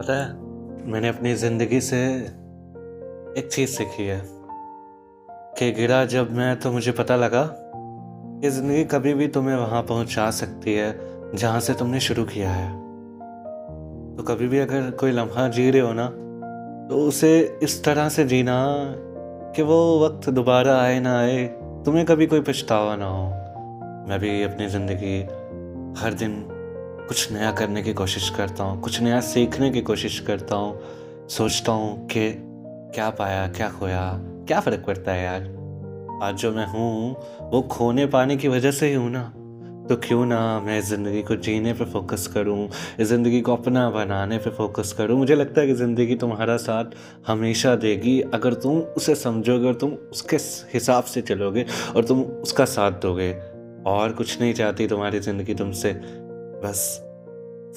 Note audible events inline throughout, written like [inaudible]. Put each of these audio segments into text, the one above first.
पता है, मैंने अपनी ज़िंदगी से एक चीज़ सीखी है कि गिरा जब मैं तो मुझे पता लगा कि ज़िंदगी कभी भी तुम्हें वहाँ पहुँचा सकती है, जहाँ से तुमने शुरू किया है। तो कभी भी अगर कोई लम्हा जी रहे हो ना तो उसे इस तरह से जीना कि वो वक्त दोबारा आए ना आए, तुम्हें कभी कोई पछतावा ना हो। मैं भी अपनी ज़िंदगी हर दिन कुछ नया करने की कोशिश करता हूँ, कुछ नया सीखने की कोशिश करता हूँ। सोचता हूँ कि क्या पाया, क्या खोया, क्या फ़र्क पड़ता है यार? आज जो मैं हूँ, वो खोने पाने की वजह से ही हूँ ना। तो क्यों ना मैं ज़िंदगी को जीने पे फोकस करूँ ज़िंदगी को अपना बनाने पे फोकस करूँ। मुझे लगता है कि ज़िंदगी तुम्हारा साथ हमेशा देगी। अगर तुम उसे समझोगे और तुम उसके हिसाब से चलोगे और तुम उसका साथ दोगे, और कुछ नहीं चाहती तुम्हारी ज़िंदगी तुमसे। बस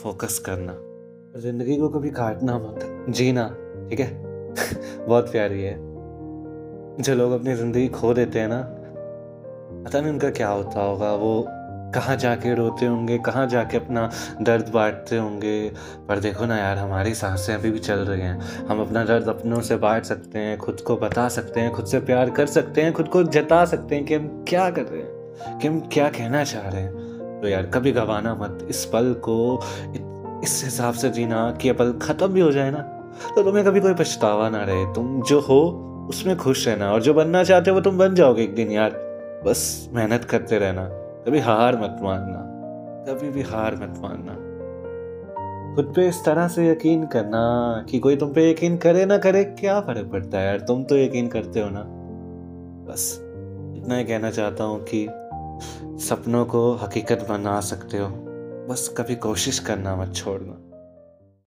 फोकस करना। ज़िंदगी को कभी काटना मत। जीना, ठीक है? [laughs] बहुत प्यारी है। जो लोग अपनी ज़िंदगी खो देते हैं ना, पता नहीं उनका क्या होता होगा। वो कहाँ जाके रोते होंगे, कहाँ जाके अपना दर्द बांटते होंगे। पर देखो ना यार, हमारी साँसें अभी भी चल रही हैं। हम अपना दर्द अपनों से बांट सकते हैं, खुद को बता सकते हैं, खुद से प्यार कर सकते हैं, खुद को जता सकते हैं कि हम क्या कर रहे हैं, कि हम क्या कहना चाह रहे हैं। तो यार कभी गवाना मत। इस पल को इस हिसाब से जीना कि ये पल ख़त्म भी हो जाए ना तो तुम्हें कभी कोई पछतावा ना रहे। तुम जो हो, उसमें खुश रहना और जो बनना चाहते हो, वो तुम बन जाओगे एक दिन यार। बस मेहनत करते रहना, कभी हार मत मानना, कभी भी हार मत मानना। खुद पे इस तरह से यकीन करना कि कोई तुम पे यकीन करे ना करे, क्या फ़र्क पड़ता है यार? तुम तो यकीन करते हो ना। बस इतना ही कहना चाहता हूँ कि सपनों को हकीकत बना सकते हो। बस कभी कोशिश करना मत छोड़ना।